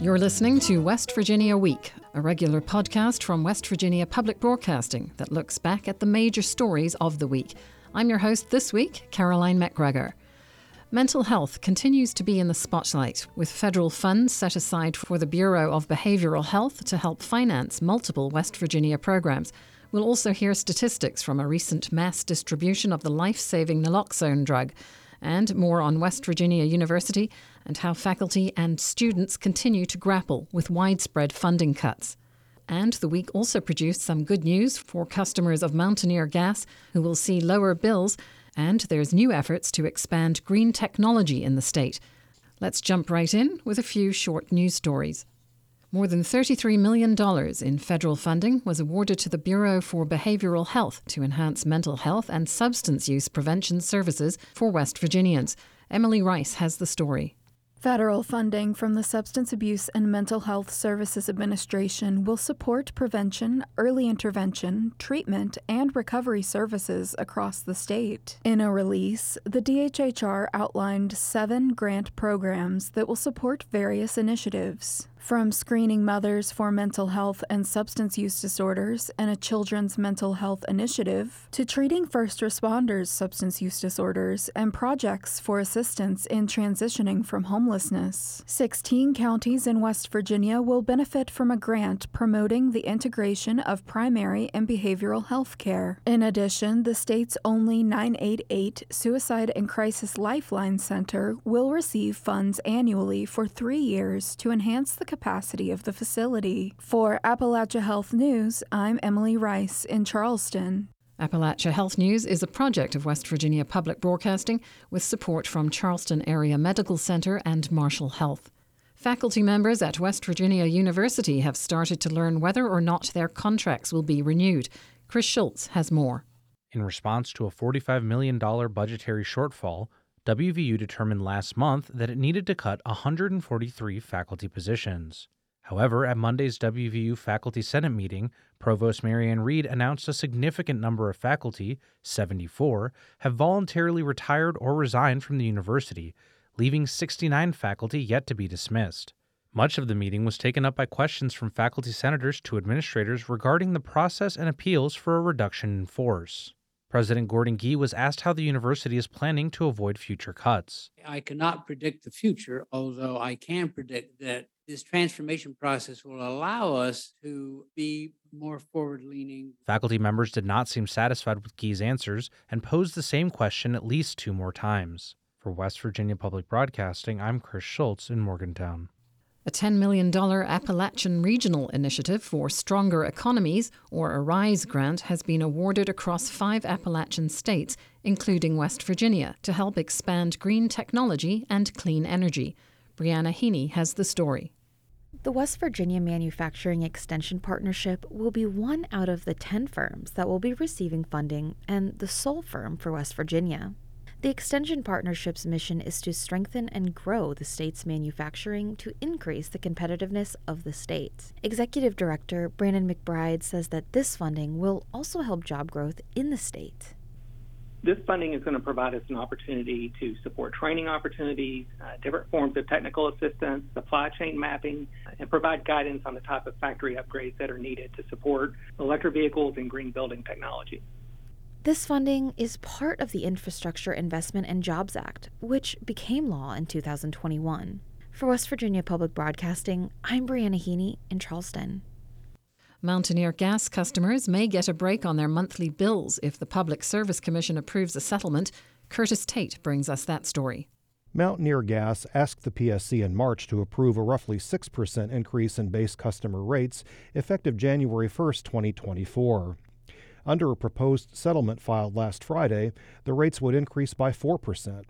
You're listening to West Virginia Week, a regular podcast from West Virginia Public Broadcasting that looks back at the major stories of the week. I'm your host this week, Caroline MacGregor. Mental health continues to be in the spotlight, with federal funds set aside for the Bureau of Behavioral Health to help finance multiple West Virginia programs. We'll also hear statistics from a recent mass distribution of the life saving naloxone drug, and more on West Virginia University and how faculty and students continue to grapple with widespread funding cuts. And the week also produced some good news for customers of Mountaineer Gas who will see lower bills, and there's new efforts to expand green technology in the state. Let's jump right in with a few short news stories. More than $33 million in federal funding was awarded to the Bureau for Behavioral Health to enhance mental health and substance use prevention services for West Virginians. Emily Rice has the story. Federal funding from the Substance Abuse and Mental Health Services Administration will support prevention, early intervention, treatment, and recovery services across the state. In a release, the DHHR outlined seven grant programs that will support various initiatives. From screening mothers for mental health and substance use disorders and a children's mental health initiative, to treating first responders' substance use disorders and projects for assistance in transitioning from homelessness. 16 counties in West Virginia will benefit from a grant promoting the integration of primary and behavioral health care. In addition, the state's only 988 Suicide and Crisis Lifeline Center will receive funds annually for three years to enhance the capacity of the facility. For Appalachia Health News, I'm Emily Rice in Charleston. Appalachia Health News is a project of West Virginia Public Broadcasting with support from Charleston Area Medical Center and Marshall Health. Faculty members at West Virginia University have started to learn whether or not their contracts will be renewed. Chris Schulz has more. In response to a $45 million budgetary shortfall, WVU determined last month that it needed to cut 143 faculty positions. However, at Monday's WVU Faculty Senate meeting, Provost Maryanne Reed announced a significant number of faculty, 74, have voluntarily retired or resigned from the university, leaving 69 faculty yet to be dismissed. Much of the meeting was taken up by questions from faculty senators to administrators regarding the process and appeals for a reduction in force. President Gordon Gee was asked how the university is planning to avoid future cuts. I cannot predict the future, although I can predict that this transformation process will allow us to be more forward leaning. Faculty members did not seem satisfied with Gee's answers and posed the same question at least two more times. For West Virginia Public Broadcasting, I'm Chris Schulz in Morgantown. A $10 million Appalachian Regional Initiative for Stronger Economies, or ARISE grant, has been awarded across five Appalachian states, including West Virginia, to help expand green technology and clean energy. Briana Heaney has the story. The West Virginia Manufacturing Extension Partnership will be one out of the 10 firms that will be receiving funding and the sole firm for West Virginia. The Extension Partnership's mission is to strengthen and grow the state's manufacturing to increase the competitiveness of the state. Executive Director Brandon McBride says that this funding will also help job growth in the state. This funding is going to provide us an opportunity to support training opportunities, uh, different forms of technical assistance, supply chain mapping, and provide guidance on the type of factory upgrades that are needed to support electric vehicles and green building technology. This funding is part of the Infrastructure Investment and Jobs Act, which became law in 2021. For West Virginia Public Broadcasting, I'm Briana Heaney in Charleston. Mountaineer gas customers may get a break on their monthly bills if the Public Service Commission approves a settlement. Curtis Tate brings us that story. Mountaineer Gas asked the PSC in March to approve a roughly 6% increase in base customer rates effective January 1, 2024. Under a proposed settlement filed last Friday, the rates would increase by 4%.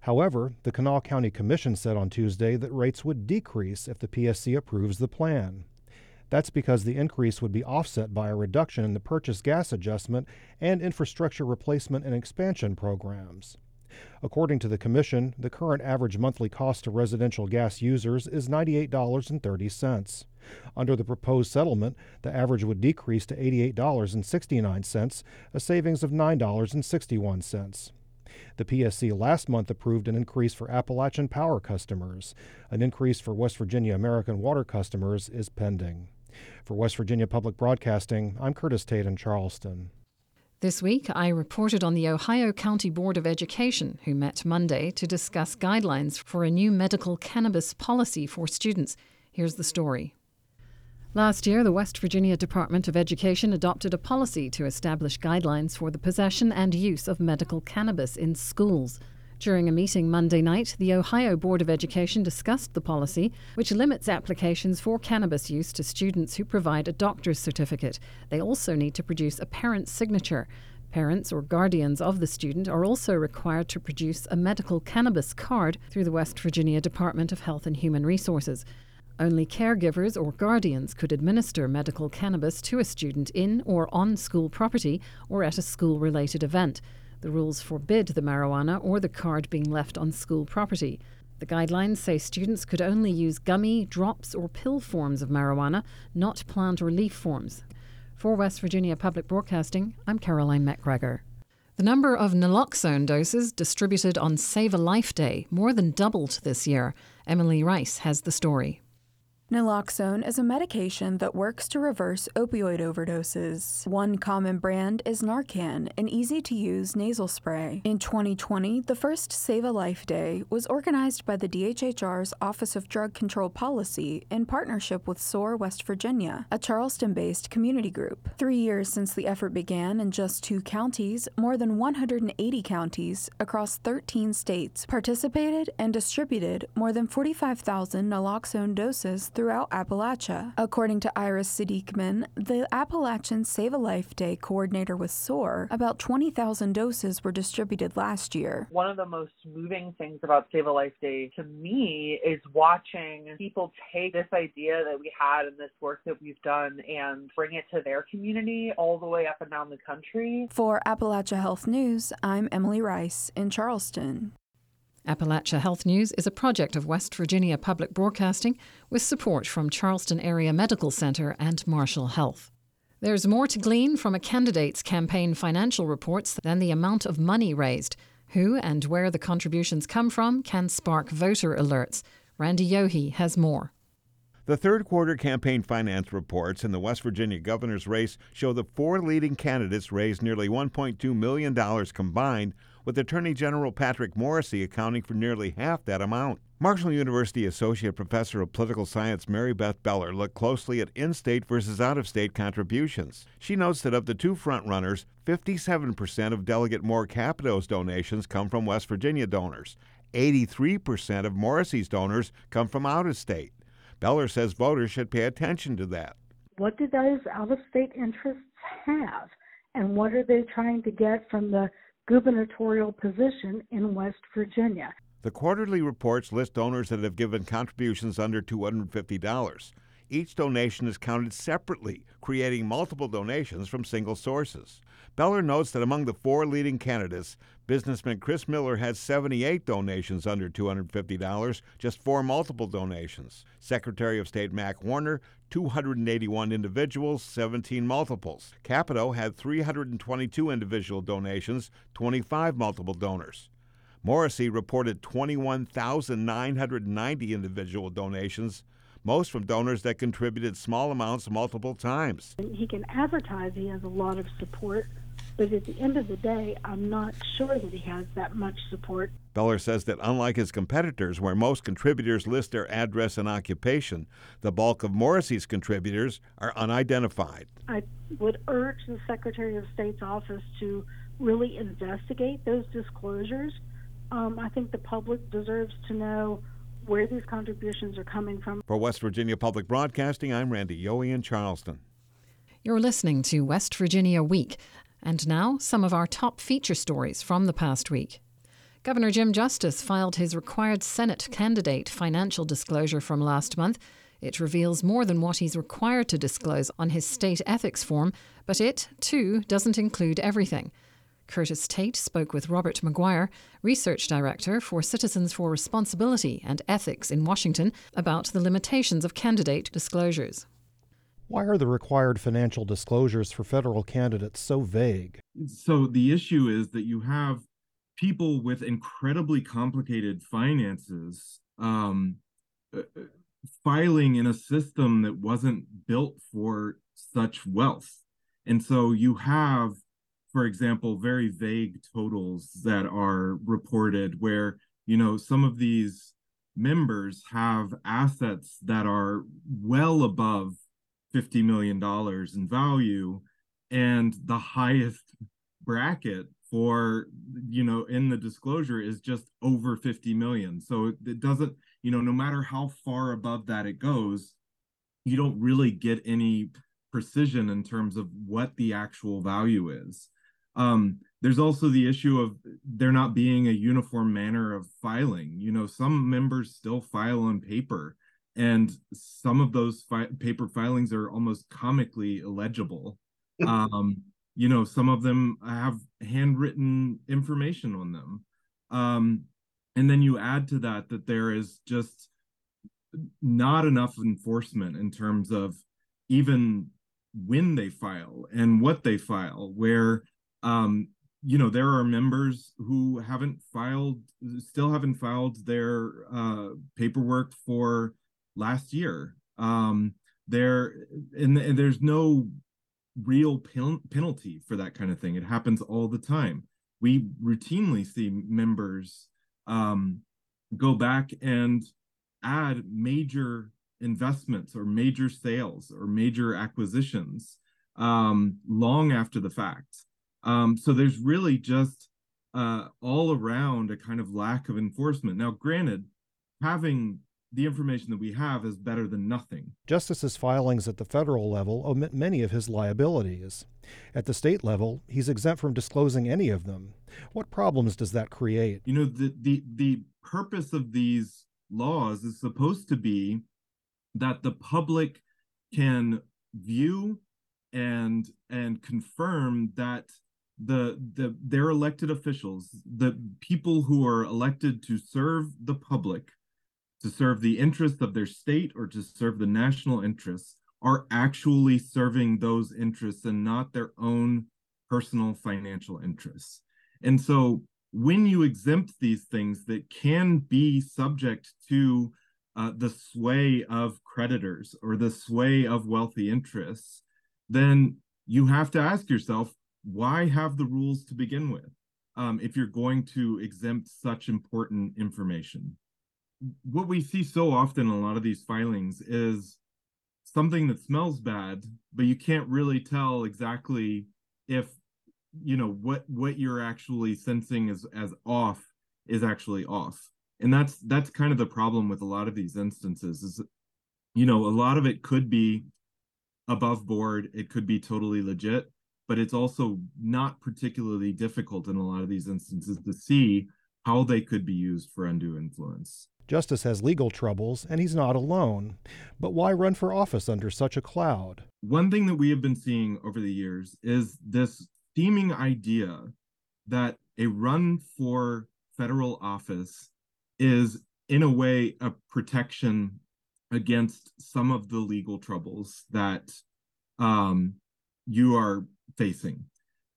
However, the Kanawha County Commission said on Tuesday that rates would decrease if the PSC approves the plan. That's because the increase would be offset by a reduction in the purchase gas adjustment and infrastructure replacement and expansion programs. According to the Commission, the current average monthly cost to residential gas users is $98.30. Under the proposed settlement, the average would decrease to $88.69, a savings of $9.61. The PSC last month approved an increase for Appalachian Power customers. An increase for West Virginia American Water customers is pending. For West Virginia Public Broadcasting, I'm Curtis Tate in Charleston. This week, I reported on the Ohio County Board of Education, who met Monday to discuss guidelines for a new medical cannabis policy for students. Here's the story. Last year, the West Virginia Department of Education adopted a policy to establish guidelines for the possession and use of medical cannabis in schools. During a meeting Monday night, the Ohio Board of Education discussed the policy, which limits applications for cannabis use to students who provide a doctor's certificate. They also need to produce a parent's signature. Parents or guardians of the student are also required to produce a medical cannabis card through the West Virginia Department of Health and Human Resources. Only caregivers or guardians could administer medical cannabis to a student in or on school property or at a school related event. The rules forbid the marijuana or the card being left on school property. The guidelines say students could only use gummy, drops, or pill forms of marijuana, not plant or leaf forms. For West Virginia Public Broadcasting, I'm Caroline MacGregor. The number of naloxone doses distributed on Save a Life Day more than doubled this year. Emily Rice has the story. Naloxone is a medication that works to reverse opioid overdoses. One common brand is Narcan, an easy to use nasal spray. In 2020, the first Save a Life Day was organized by the DHHR's Office of Drug Control Policy in partnership with SOAR West Virginia, a Charleston based community group. Three years since the effort began in just two counties, more than 180 counties across 13 states participated and distributed more than 45,000 naloxone doses throughout Appalachia. According to Iris Siddiqman, the Appalachian Save a Life Day coordinator with SOAR, about 20,000 doses were distributed last year. One of the most moving things about Save a Life Day to me is watching people take this idea that we had and this work that we've done and bring it to their community all the way up and down the country. For Appalachia Health News, I'm Emily Rice in Charleston. Appalachia Health News is a project of West Virginia Public Broadcasting with support from Charleston Area Medical Center and Marshall Health. There's more to glean from a candidate's campaign financial reports than the amount of money raised. Who and where the contributions come from can spark voter alerts. Randy Yohe has more. The third quarter campaign finance reports in the West Virginia governor's race show the four leading candidates raised nearly $1.2 million combined, with Attorney General Patrick Morrisey accounting for nearly half that amount. Marshall University Associate Professor of Political Science Mary Beth Beller looked closely at in state versus out of state contributions. She notes that of the two frontrunners, 57% of Delegate Moore Capito's donations come from West Virginia donors. 83% of Morrisey's donors come from out of state. Beller says voters should pay attention to that. What do those out of state interests have? And what are they trying to get from the gubernatorial position in West Virginia? The quarterly reports list donors that have given contributions under $250. Each donation is counted separately, creating multiple donations from single sources. Beller notes that among the four leading candidates, businessman Chris Miller had 78 donations under $250, just four multiple donations. Secretary of State Mac Warner, 281 individuals, 17 multiples. Capito had 322 individual donations, 25 multiple donors. Morrisey reported 21,990 individual donations, most from donors that contributed small amounts multiple times. He can advertise he has a lot of support, but at the end of the day, I'm not sure that he has that much support. Beller says that unlike his competitors, where most contributors list their address and occupation, the bulk of Morrisey's contributors are unidentified. I would urge the Secretary of State's office to really investigate those disclosures. Um, I think the public deserves to know where these contributions are coming from. For West Virginia Public Broadcasting, I'm Randy Yohe in Charleston. You're listening to West Virginia Week. And now, some of our top feature stories from the past week. Governor Jim Justice filed his required Senate candidate financial disclosure from last month. It reveals more than what he's required to disclose on his state ethics form, but it, too, doesn't include everything. Curtis Tate spoke with Robert Maguire, Research Director for Citizens for Responsibility and Ethics in Washington, about the limitations of candidate disclosures. Why are the required financial disclosures for federal candidates so vague? So the issue is that you have people with incredibly complicated finances um, uh, uh, filing in a system that wasn't built for such wealth. And so you have, for example, very vague totals that are reported where, you know, some of these members have assets that are well above $50 million in value and the highest bracket for you know in the disclosure is just over 50 million. So it doesn't you know no matter how far above that it goes you don't really get any precision in terms of what the actual value is um, there's also the issue of there not being a uniform manner of filing. You know some members still file on paper and some of those fi- paper filings are almost comically illegible. Um, you know some of them have handwritten information on them. Um, and then you add to that that there is just not enough enforcement in terms of even when they file and what they file where um, you know there are members who haven't filed still haven't filed their uh, paperwork for last year um, there and, and there's no real pen- penalty for that kind of thing. It happens all the time. We routinely see members um, go back and add major investments or major sales or major acquisitions um, long after the fact. Um, so there's really just uh, all around a kind of lack of enforcement. Now, granted, having the information that we have is better than nothing. Justice's filings at the federal level omit many of his liabilities. At the state level, he's exempt from disclosing any of them. What problems does that create? You know, the the the purpose of these laws is supposed to be that the public can view and and confirm that the the their elected officials, the people who are elected to serve the public to serve the interests of their state or to serve the national interests are actually serving those interests and not their own personal financial interests. And so when you exempt these things that can be subject to uh, the sway of creditors or the sway of wealthy interests, then you have to ask yourself, why have the rules to begin with um, if you're going to exempt such important information? what we see so often in a lot of these filings is something that smells bad, but you can't really tell exactly if you know what what you're actually sensing as as off is actually off. And that's that's kind of the problem with a lot of these instances is you know, a lot of it could be above board, it could be totally legit, but it's also not particularly difficult in a lot of these instances to see how they could be used for undue influence. Justice has legal troubles, and he's not alone. But why run for office under such a cloud? One thing that we have been seeing over the years is this seeming idea that a run for federal office is, in a way, a protection against some of the legal troubles that um, you are facing.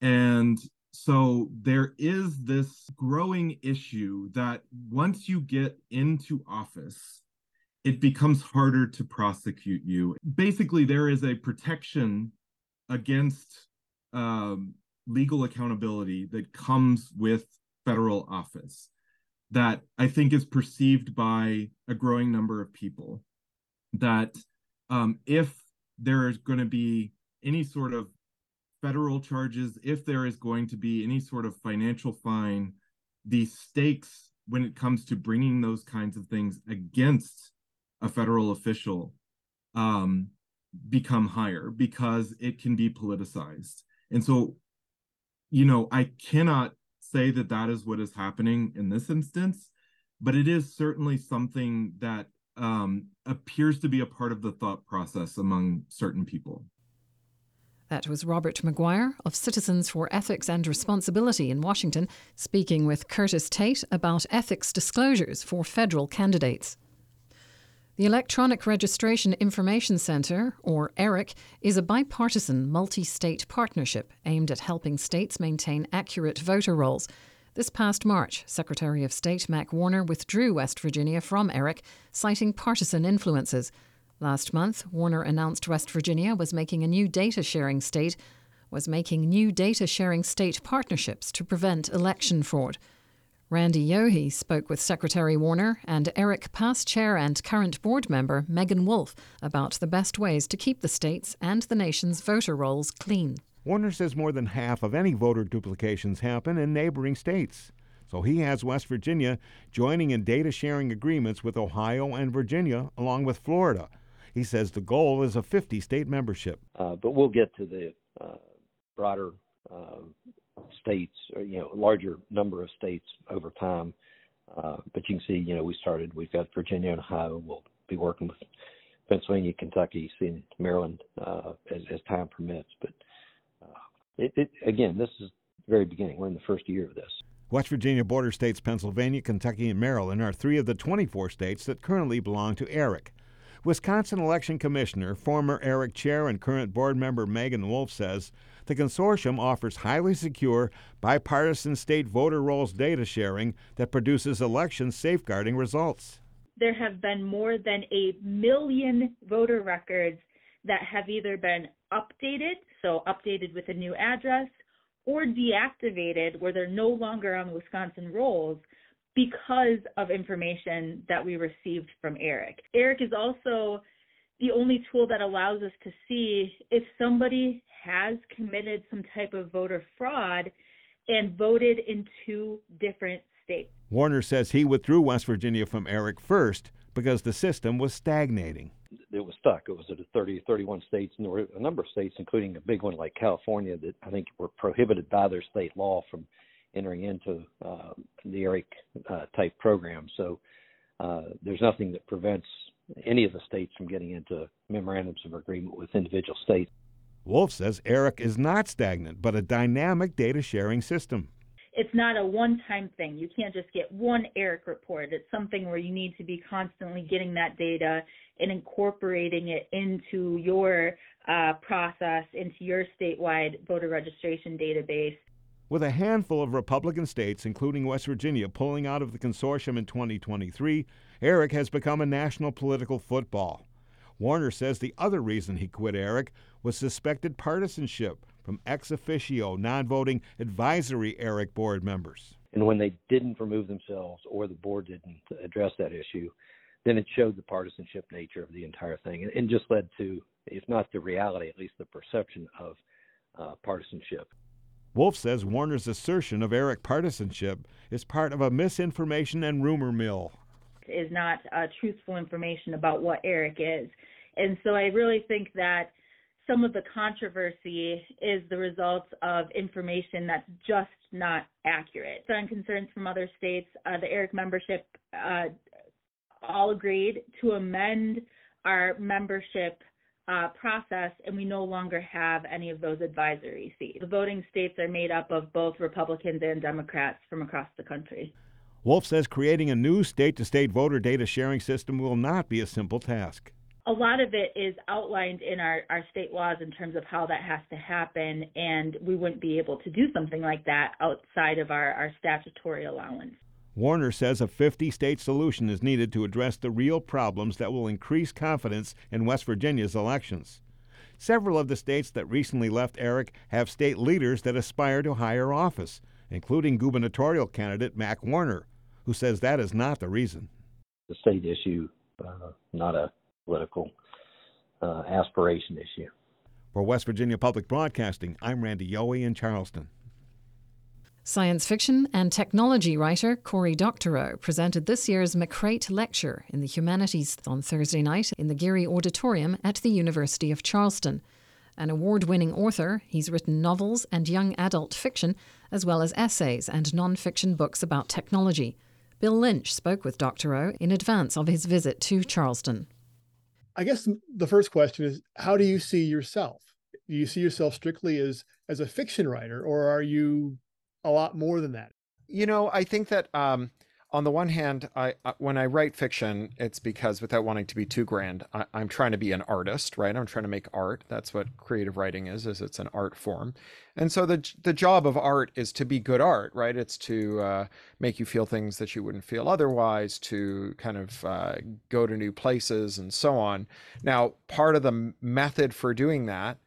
And so there is this growing issue that once you get into office, it becomes harder to prosecute you. Basically, there is a protection against um, legal accountability that comes with federal office that I think is perceived by a growing number of people. That um, if there is going to be any sort of federal charges, if there is going to be any sort of financial fine, the stakes when it comes to bringing those kinds of things against a federal official um, become higher because it can be politicized. And so, you know, I cannot say that that is what is happening in this instance, but it is certainly something that um, appears to be a part of the thought process among certain people. That was Robert Maguire of Citizens for Ethics and Responsibility in Washington speaking with Curtis Tate about ethics disclosures for federal candidates. The Electronic Registration Information Centre, or ERIC, is a bipartisan multi state partnership aimed at helping states maintain accurate voter rolls. This past March, Secretary of State Mac Warner withdrew West Virginia from ERIC, citing partisan influences. Last month, Warner announced West Virginia was making a new data sharing state, was making new data sharing state partnerships to prevent election fraud. Randy Yohe spoke with Secretary Warner and ERIC past chair and current board member Meagan Wolfe, about the best ways to keep the state's and the nation's voter rolls clean. Warner says more than half of any voter duplications happen in neighboring states. So he has West Virginia joining in data sharing agreements with Ohio and Virginia, along with Florida. He says the goal is a 50 state membership. Uh, but we'll get to the uh, broader uh, states, or, you know, larger number of states over time. Uh, but you can see, you know, we started, we've got Virginia and Ohio. We'll be working with Pennsylvania, Kentucky, seeing Maryland uh, as, as time permits. But it, it, again, this is the very beginning. We're in the first year of this. West Virginia border states Pennsylvania, Kentucky, and Maryland are three of the 24 states that currently belong to ERIC. Wisconsin Election Commissioner, former ERIC chair, and current board member Meagan Wolfe says the consortium offers highly secure, bipartisan state voter rolls data sharing that produces election safeguarding results. There have been more than a million voter records that have either been updated, so updated with a new address, or deactivated where they're no longer on the Wisconsin rolls because of information that we received from ERIC. ERIC is also the only tool that allows us to see if somebody has committed some type of voter fraud and voted in two different states. Warner says he withdrew West Virginia from ERIC first because the system was stagnating it was stuck. It was at 30, 31 states, and there were a number of states, including a big one like California, that I think were prohibited by their state law from entering into uh, the ERIC uh, type program. So uh, there's nothing that prevents any of the states from getting into memorandums of agreement with individual states. Wolfe says ERIC is not stagnant, but a dynamic data sharing system it's not a one time thing. You can't just get one ERIC report. It's something where you need to be constantly getting that data and incorporating it into your uh, process, into your statewide voter registration database. With a handful of Republican states, including West Virginia, pulling out of the consortium in 2023, ERIC has become a national political football. Warner says the other reason he quit ERIC was suspected partisanship from ex officio non voting advisory ERIC board members. And when they didn't remove themselves or the board didn't address that issue, then it showed the partisanship nature of the entire thing and, just led to, if not the reality, at least the perception of uh, partisanship. Wolfe says Warner's assertion of ERIC partisanship is part of a misinformation and rumor mill. Is not uh, truthful information about what ERIC is. And so I really think that some of the controversy is the result of information that's just not accurate. So, on concerns from other states, uh, the ERIC membership uh, all agreed to amend our membership uh, process, and we no longer have any of those advisory seats. The voting states are made up of both Republicans and Democrats from across the country. Wolfe says creating a new state to state voter data sharing system will not be a simple task a lot of it is outlined in our, our state laws in terms of how that has to happen, and we wouldn't be able to do something like that outside of our, our statutory allowance. Warner says a 50 state solution is needed to address the real problems that will increase confidence in West Virginia's elections. Several of the states that recently left ERIC have state leaders that aspire to higher office, including gubernatorial candidate Mac Warner, who says that is not the reason. The state issue, uh, not a political uh, aspiration issue. For West Virginia Public Broadcasting, I'm Randy Yohe in Charleston. Science fiction and technology writer Cory Doctorow presented this year's McCreight Lecture in the Humanities on Thursday night in the Geary Auditorium at the University of Charleston. An award winning author, he's written novels and young adult fiction, as well as essays and non fiction books about technology. Bill Lynch spoke with Doctorow in advance of his visit to Charleston. I guess the first question is how do you see yourself? Do you see yourself strictly as as a fiction writer or are you a lot more than that? You know, I think that um on the one hand, I, I, when I write fiction, it's because without wanting to be too grand, I, am trying to be an artist, right? I'm trying to make art. That's what creative writing is, is it's an art form. And so the the job of art is to be good art, right? It's to uh, make you feel things that you wouldn't feel otherwise, to kind of uh, go to new places and so on. Now, part of the method for doing that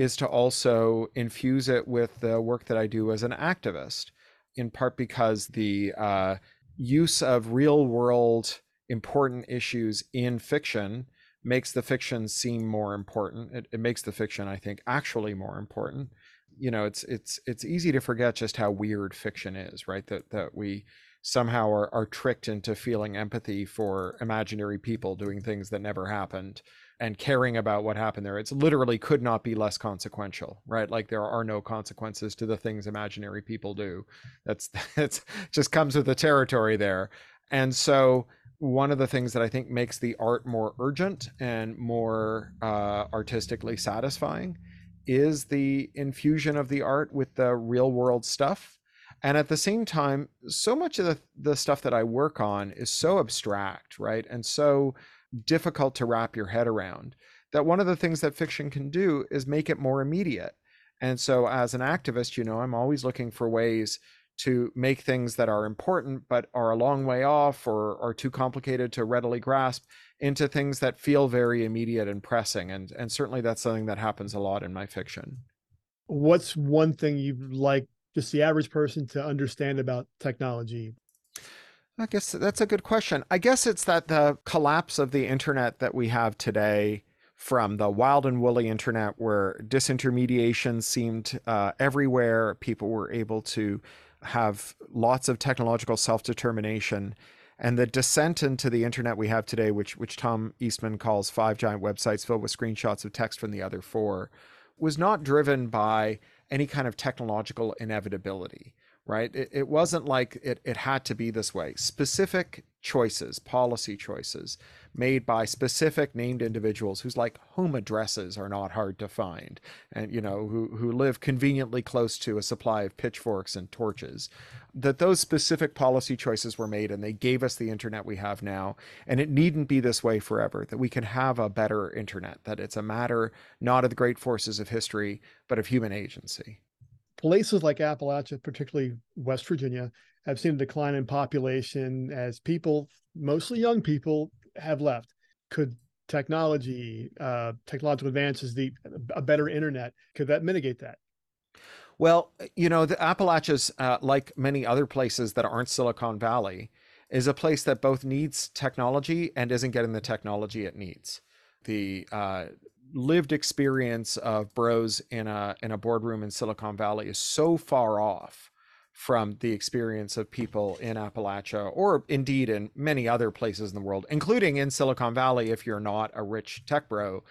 is to also infuse it with the work that I do as an activist, in part because the uh, use of real world important issues in fiction makes the fiction seem more important. It, it makes the fiction, I think, actually more important you know it's it's it's easy to forget just how weird fiction is right that that we somehow are, are tricked into feeling empathy for imaginary people doing things that never happened and caring about what happened there. It's literally could not be less consequential right? Like there are no consequences to the things imaginary people do. That's that's just comes with the territory there. And so one of the things that i think makes the art more urgent and more uh, artistically satisfying is the infusion of the art with the real world stuff. And at the same time, so much of the, the stuff that I work on is so abstract, right? And so difficult to wrap your head around that one of the things that fiction can do is make it more immediate. And so, as an activist, you know, I'm always looking for ways to make things that are important but are a long way off or are too complicated to readily grasp into things that feel very immediate and pressing and and certainly that's something that happens a lot in my fiction what's one thing you'd like just the average person to understand about technology? I guess that's a good question. I guess it's that the collapse of the internet that we have today from the wild and woolly internet where disintermediation seemed uh, everywhere people were able to have lots of technological self-determination and the descent into the internet we have today which which Tom Eastman calls five giant websites filled with screenshots of text from the other four was not driven by any kind of technological inevitability right? It, it wasn't like it, it had to be this way. Specific choices policy choices made by specific named individuals whose like home addresses are not hard to find and you know who who live conveniently close to a supply of pitchforks and torches that those specific policy choices were made and they gave us the internet we have now. And it needn't be this way forever that we can have a better internet that it's a matter not of the great forces of history but of human agency. Places like Appalachia, particularly West Virginia, have seen a decline in population as people, mostly young people, have left. Could technology, uh, technological advances, the a better internet, could that mitigate that? Well, you know, the Appalachians, uh, like many other places that aren't Silicon Valley, is a place that both needs technology and isn't getting the technology it needs. The uh, lived experience of bros in a in a boardroom in Silicon Valley is so far off from the experience of people in Appalachia or indeed in many other places in the world, including in Silicon Valley, if you're not a rich tech bro,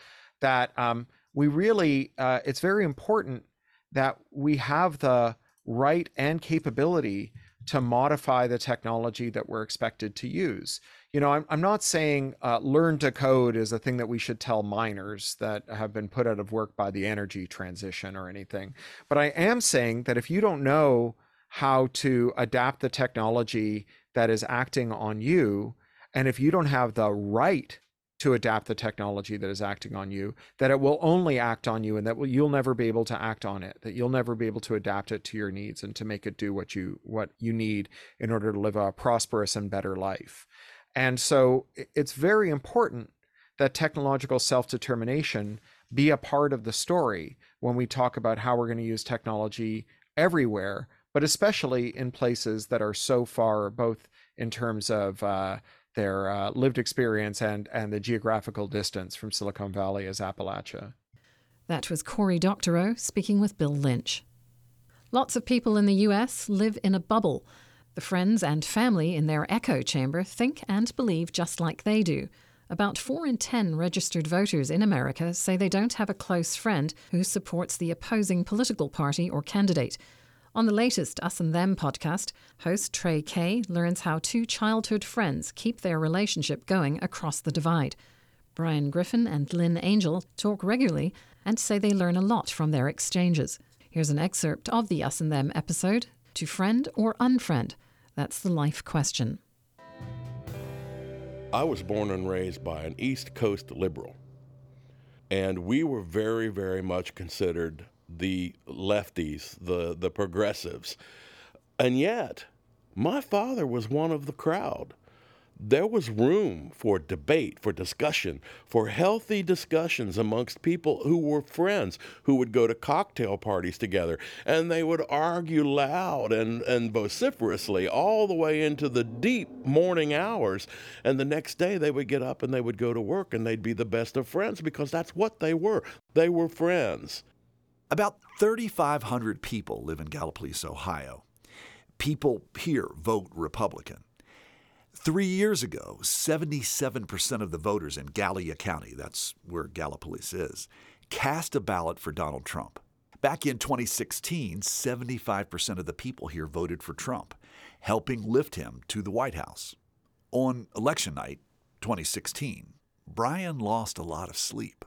that um, we really, uh, it's very important that we have the right and capability to modify the technology that we're expected to use. You know, I'm, I'm not saying uh, learn to code is a thing that we should tell miners that have been put out of work by the energy transition or anything. But I am saying that if you don't know how to adapt the technology that is acting on you. And if you don't have the right to adapt the technology that is acting on you, that it will only act on you and that will, you'll never be able to act on it, that you'll never be able to adapt it to your needs and to make it do what you what you need in order to live a prosperous and better life. And so it's very important that technological self-determination be a part of the story when we talk about how we're going to use technology everywhere but especially in places that are so far, both in terms of uh, their uh, lived experience and, and the geographical distance from Silicon Valley as Appalachia. That was Cory Doctorow speaking with Bill Lynch. Lots of people in the US live in a bubble. The friends and family in their echo chamber think and believe just like they do. About 4 in 10 registered voters in America say they don't have a close friend who supports the opposing political party or candidate. On the latest Us and Them podcast, host Trey Kay learns how two childhood friends keep their relationship going across the divide. Brian Griffin and Lynn Angel talk regularly and say they learn a lot from their exchanges. Here's an excerpt of the Us and Them episode To Friend or Unfriend? That's the life question. I was born and raised by an East Coast liberal, and we were very, very much considered the lefties, the, the progressives. And yet, my father was one of the crowd there was room for debate, for discussion, for healthy discussions amongst people who were friends, who would go to cocktail parties together, and they would argue loud and, and vociferously all the way into the deep morning hours. And the next day they would get up and they would go to work and they'd be the best of friends because that's what they were. They were friends. About 3,500 people live in Gallipolis, Ohio. People here vote Republican. Three years ago, 77% of the voters in Gallia County, that's where Gallipolis is, cast a ballot for Donald Trump. Back in 2016, 75% of the people here voted for Trump, helping lift him to the White House. On election night, 2016, Brian lost a lot of sleep.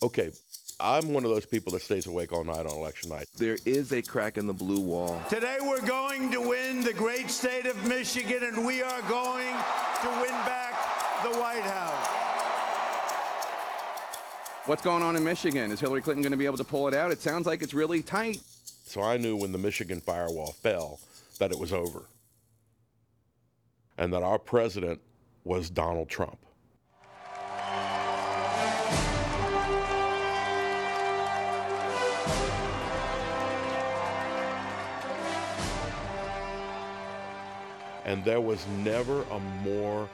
Okay, I'm one of those people that stays awake all night on election night. There is a crack in the blue wall. Today we're going to win the great state of Michigan, and we are going to win back the White House. What's going on in Michigan? Is Hillary Clinton going to be able to pull it out? It sounds like it's really tight. So I knew when the Michigan firewall fell that it was over and that our president was Donald Trump. And there was never a more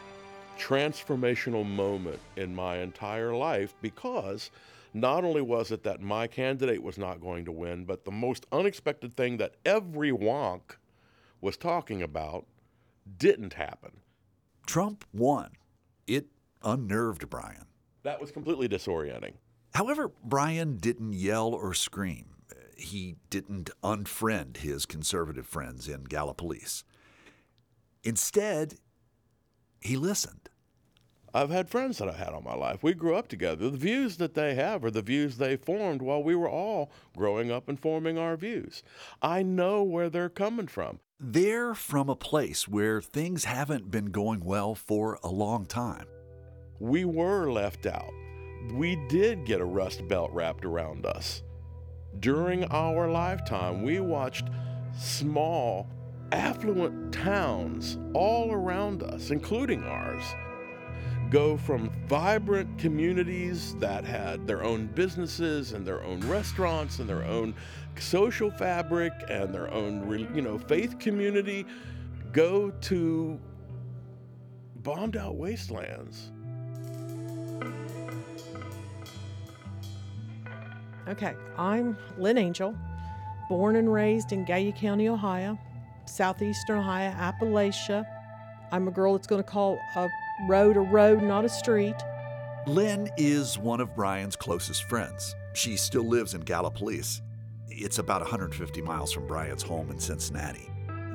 transformational moment in my entire life because not only was it that my candidate was not going to win, but the most unexpected thing that every wonk was talking about didn't happen. Trump won. It unnerved Brian. That was completely disorienting. However, Brian didn't yell or scream. He didn't unfriend his conservative friends in Gallipolis. Instead, he listened. I've had friends that I had all my life. We grew up together. The views that they have are the views they formed while we were all growing up and forming our views. I know where they're coming from. They're from a place where things haven't been going well for a long time. We were left out. We did get a rust belt wrapped around us. During our lifetime, we watched small affluent towns all around us, including ours, go from vibrant communities that had their own businesses and their own restaurants and their own social fabric and their own, you know, faith community, go to bombed out wastelands. Okay, I'm Lynn Angel, born and raised in Gallia County, Ohio southeastern Ohio, Appalachia. I'm a girl that's going to call a road a road, not a street. Lynn is one of Brian's closest friends. She still lives in Gallipolis. It's about 150 miles from Brian's home in Cincinnati.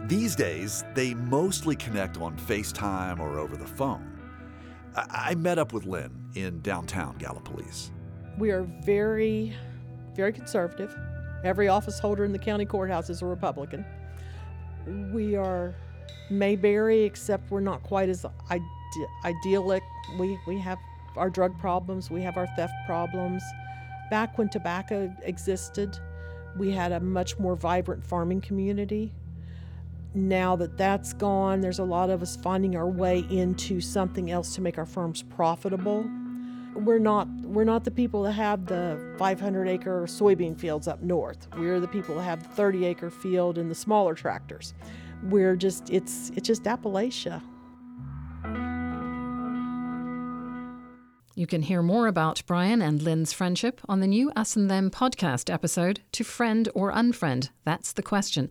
These days, they mostly connect on FaceTime or over the phone. I, I met up with Lynn in downtown Gallipolis. We are very, very conservative. Every office holder in the county courthouse is a Republican we are Mayberry, except we're not quite as ide- idyllic. We, we have our drug problems, we have our theft problems. Back when tobacco existed, we had a much more vibrant farming community. Now that that's gone, there's a lot of us finding our way into something else to make our farms profitable. We're not we're not the people that have the 500 acre soybean fields up north. We're the people that have the 30 acre field and the smaller tractors. We're just it's it's just Appalachia. You can hear more about Brian and Lynn's friendship on the new Us and Them podcast episode, To Friend or Unfriend? That's the question.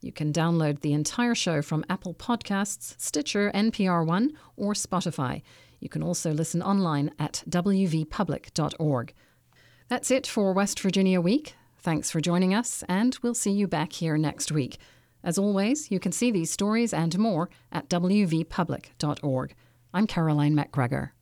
You can download the entire show from Apple Podcasts, Stitcher, NPR One, or Spotify. You can also listen online at wvpublic.org. That's it for West Virginia Week. Thanks for joining us, and we'll see you back here next week. As always, you can see these stories and more at wvpublic.org. I'm Caroline MacGregor.